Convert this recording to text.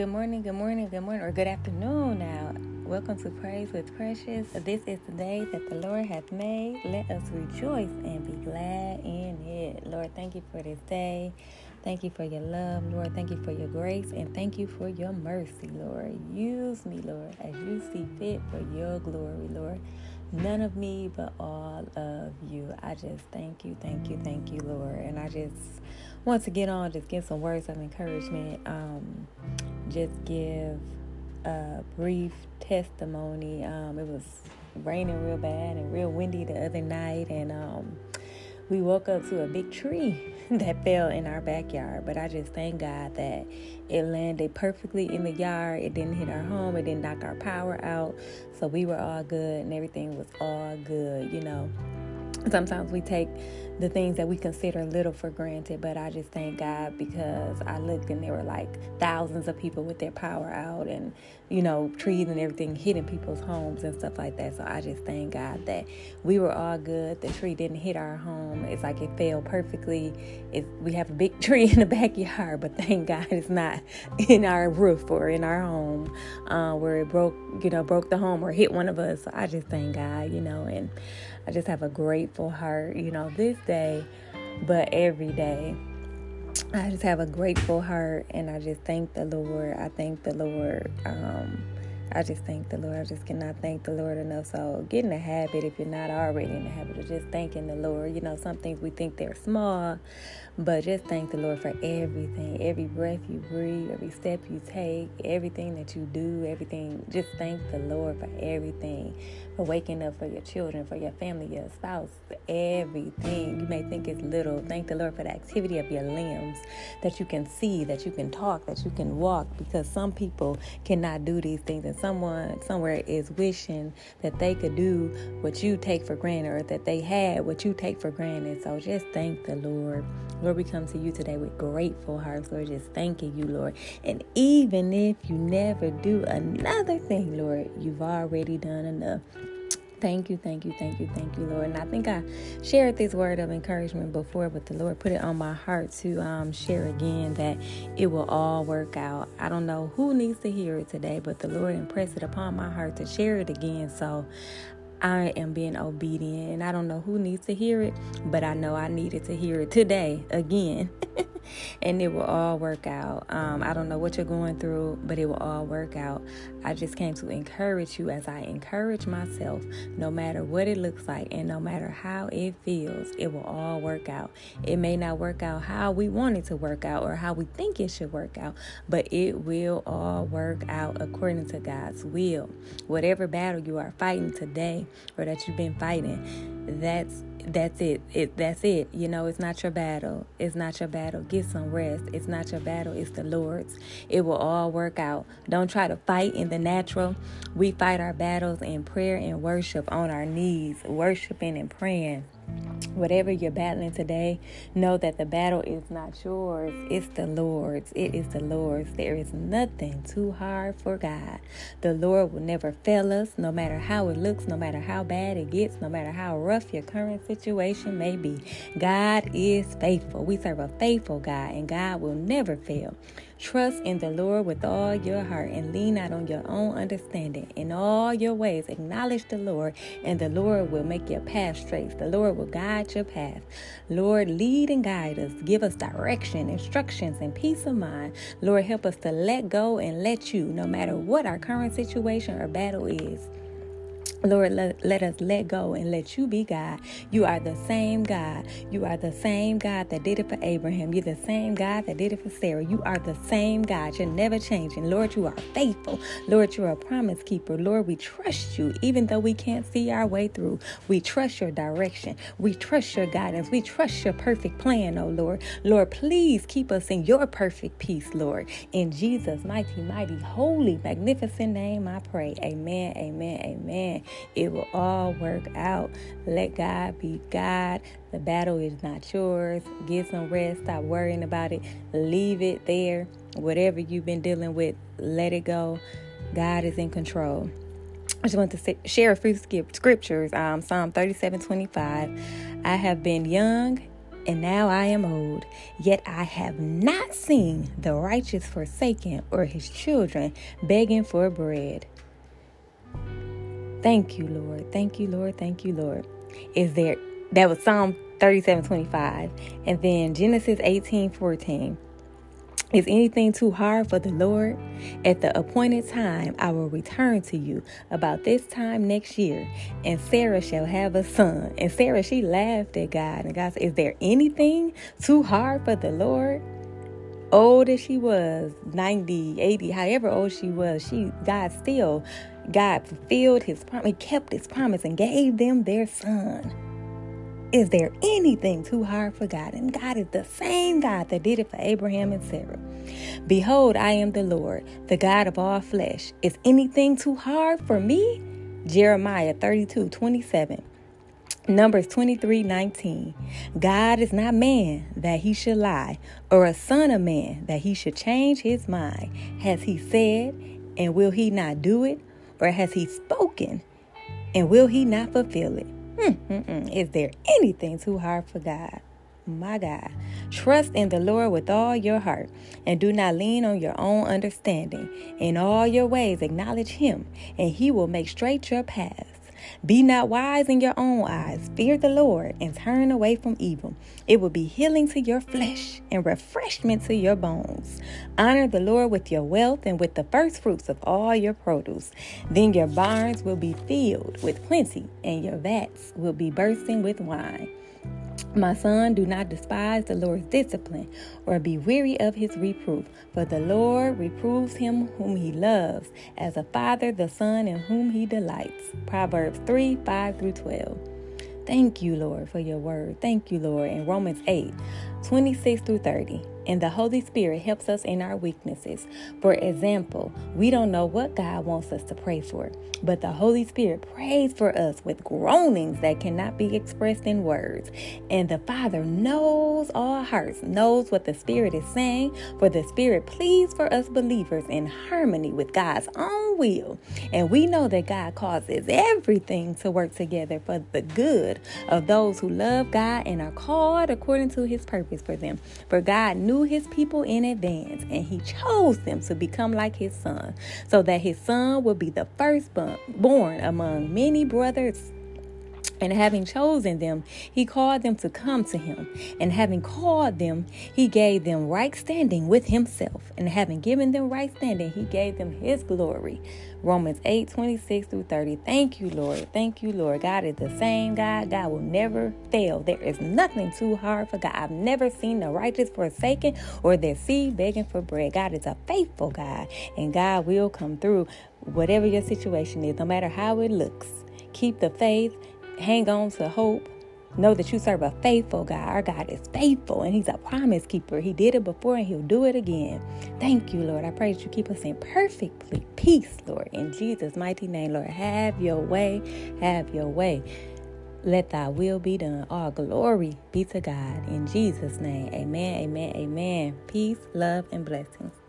Good morning, good morning, good morning, or good afternoon now. Welcome to Praise with Precious. This is the day that the Lord hath made. Let us rejoice and be glad in it. Lord, thank you for this day. Thank you for your love, Lord. Thank you for your grace, and thank you for your mercy, Lord. Use me, Lord, as you see fit for your glory, Lord. None of me, but all of you. I just thank you, thank you, thank you, Lord. And I just want to get on, just get some words of encouragement. Um, just give a brief testimony. Um, it was raining real bad and real windy the other night, and um, we woke up to a big tree that fell in our backyard. But I just thank God that it landed perfectly in the yard. It didn't hit our home, it didn't knock our power out. So we were all good, and everything was all good, you know. Sometimes we take the things that we consider little for granted, but I just thank God because I looked and there were like thousands of people with their power out and, you know, trees and everything hitting people's homes and stuff like that. So I just thank God that we were all good. The tree didn't hit our home. It's like it fell perfectly. We have a big tree in the backyard, but thank God it's not in our roof or in our home uh, where it broke, you know, broke the home or hit one of us. So I just thank God, you know, and I just have a grateful heart, you know, this day, but every day. I just have a grateful heart and I just thank the Lord. I thank the Lord. Um, I just thank the Lord. I just cannot thank the Lord enough. So get in the habit if you're not already in the habit of just thanking the Lord. You know, some things we think they're small, but just thank the Lord for everything, every breath you breathe, every step you take, everything that you do, everything. Just thank the Lord for everything, for waking up for your children, for your family, your spouse, everything. You may think it's little. Thank the Lord for the activity of your limbs, that you can see, that you can talk, that you can walk, because some people cannot do these things, and someone somewhere is wishing that they could do what you take for granted, or that they had what you take for granted. So just thank the Lord. Lord, we come to you today with grateful hearts, Lord, just thanking you, Lord. And even if you never do another thing, Lord, you've already done enough. Thank you, thank you, thank you, thank you, Lord. And I think I shared this word of encouragement before, but the Lord put it on my heart to um, share again that it will all work out. I don't know who needs to hear it today, but the Lord impressed it upon my heart to share it again. So I am being obedient. And I don't know who needs to hear it, but I know I needed to hear it today again. and it will all work out. Um, I don't know what you're going through, but it will all work out. I just came to encourage you as I encourage myself, no matter what it looks like and no matter how it feels, it will all work out. It may not work out how we want it to work out or how we think it should work out, but it will all work out according to God's will. Whatever battle you are fighting today or that you've been fighting, that's that's it. It that's it. You know, it's not your battle. It's not your battle. Get some rest. It's not your battle. It's the Lord's. It will all work out. Don't try to fight in the natural. We fight our battles in prayer and worship on our knees, worshiping and praying. Whatever you're battling today, know that the battle is not yours, it's the Lord's. It is the Lord's. There is nothing too hard for God. The Lord will never fail us, no matter how it looks, no matter how bad it gets, no matter how rough your current situation may be. God is faithful. We serve a faithful God, and God will never fail. Trust in the Lord with all your heart and lean not on your own understanding. In all your ways, acknowledge the Lord, and the Lord will make your path straight. The Lord will guide your path. Lord, lead and guide us. Give us direction, instructions, and peace of mind. Lord, help us to let go and let you, no matter what our current situation or battle is. Lord, let, let us let go and let you be God. You are the same God. You are the same God that did it for Abraham. You're the same God that did it for Sarah. You are the same God. You're never changing. Lord, you are faithful. Lord, you're a promise keeper. Lord, we trust you even though we can't see our way through. We trust your direction. We trust your guidance. We trust your perfect plan, oh Lord. Lord, please keep us in your perfect peace, Lord. In Jesus' mighty, mighty, holy, magnificent name, I pray. Amen, amen, amen. It will all work out. Let God be God. The battle is not yours. Get some rest. Stop worrying about it. Leave it there. Whatever you've been dealing with, let it go. God is in control. I just want to share a few scriptures. Um, Psalm 37 25. I have been young and now I am old, yet I have not seen the righteous forsaken or his children begging for bread. Thank you, Lord. Thank you, Lord. Thank you, Lord. Is there that was Psalm 37 25. And then Genesis 18 14. Is anything too hard for the Lord? At the appointed time, I will return to you about this time next year, and Sarah shall have a son. And Sarah, she laughed at God. And God said, Is there anything too hard for the Lord? Old as she was, 90, 80, however old she was, she God still, God fulfilled his promise, kept his promise and gave them their son. Is there anything too hard for God? And God is the same God that did it for Abraham and Sarah. Behold, I am the Lord, the God of all flesh. Is anything too hard for me? Jeremiah 32 27. Numbers 23 19. God is not man that he should lie, or a son of man that he should change his mind. Has he said, and will he not do it? Or has he spoken, and will he not fulfill it? Mm-mm-mm. Is there anything too hard for God? My God. Trust in the Lord with all your heart and do not lean on your own understanding. In all your ways, acknowledge Him, and He will make straight your paths. Be not wise in your own eyes. Fear the Lord and turn away from evil. It will be healing to your flesh and refreshment to your bones. Honor the Lord with your wealth and with the first fruits of all your produce. Then your barns will be filled with plenty, and your vats will be bursting with wine. My son, do not despise the Lord's discipline or be weary of his reproof, for the Lord reproves him whom he loves, as a father the son in whom he delights. Proverbs 3 5 through 12. Thank you, Lord, for your word. Thank you, Lord. In Romans 8 26 through 30 and the Holy Spirit helps us in our weaknesses. For example, we don't know what God wants us to pray for, but the Holy Spirit prays for us with groanings that cannot be expressed in words. And the Father knows all hearts, knows what the Spirit is saying, for the Spirit pleads for us believers in harmony with God's own will. And we know that God causes everything to work together for the good of those who love God and are called according to his purpose for them. For God knew knew his people in advance and he chose them to become like his son, so that his son would be the firstborn among many brothers and having chosen them, he called them to come to him. And having called them, he gave them right standing with himself. And having given them right standing, he gave them his glory. Romans 8 26 through 30. Thank you, Lord. Thank you, Lord. God is the same God. God will never fail. There is nothing too hard for God. I've never seen the righteous forsaken or their seed begging for bread. God is a faithful God, and God will come through whatever your situation is, no matter how it looks. Keep the faith hang on to hope. Know that you serve a faithful God. Our God is faithful and He's a promise keeper. He did it before and He'll do it again. Thank you, Lord. I pray that you keep us in perfect peace, Lord. In Jesus' mighty name, Lord. Have your way. Have your way. Let thy will be done. All glory be to God. In Jesus' name. Amen. Amen. Amen. Peace, love, and blessings.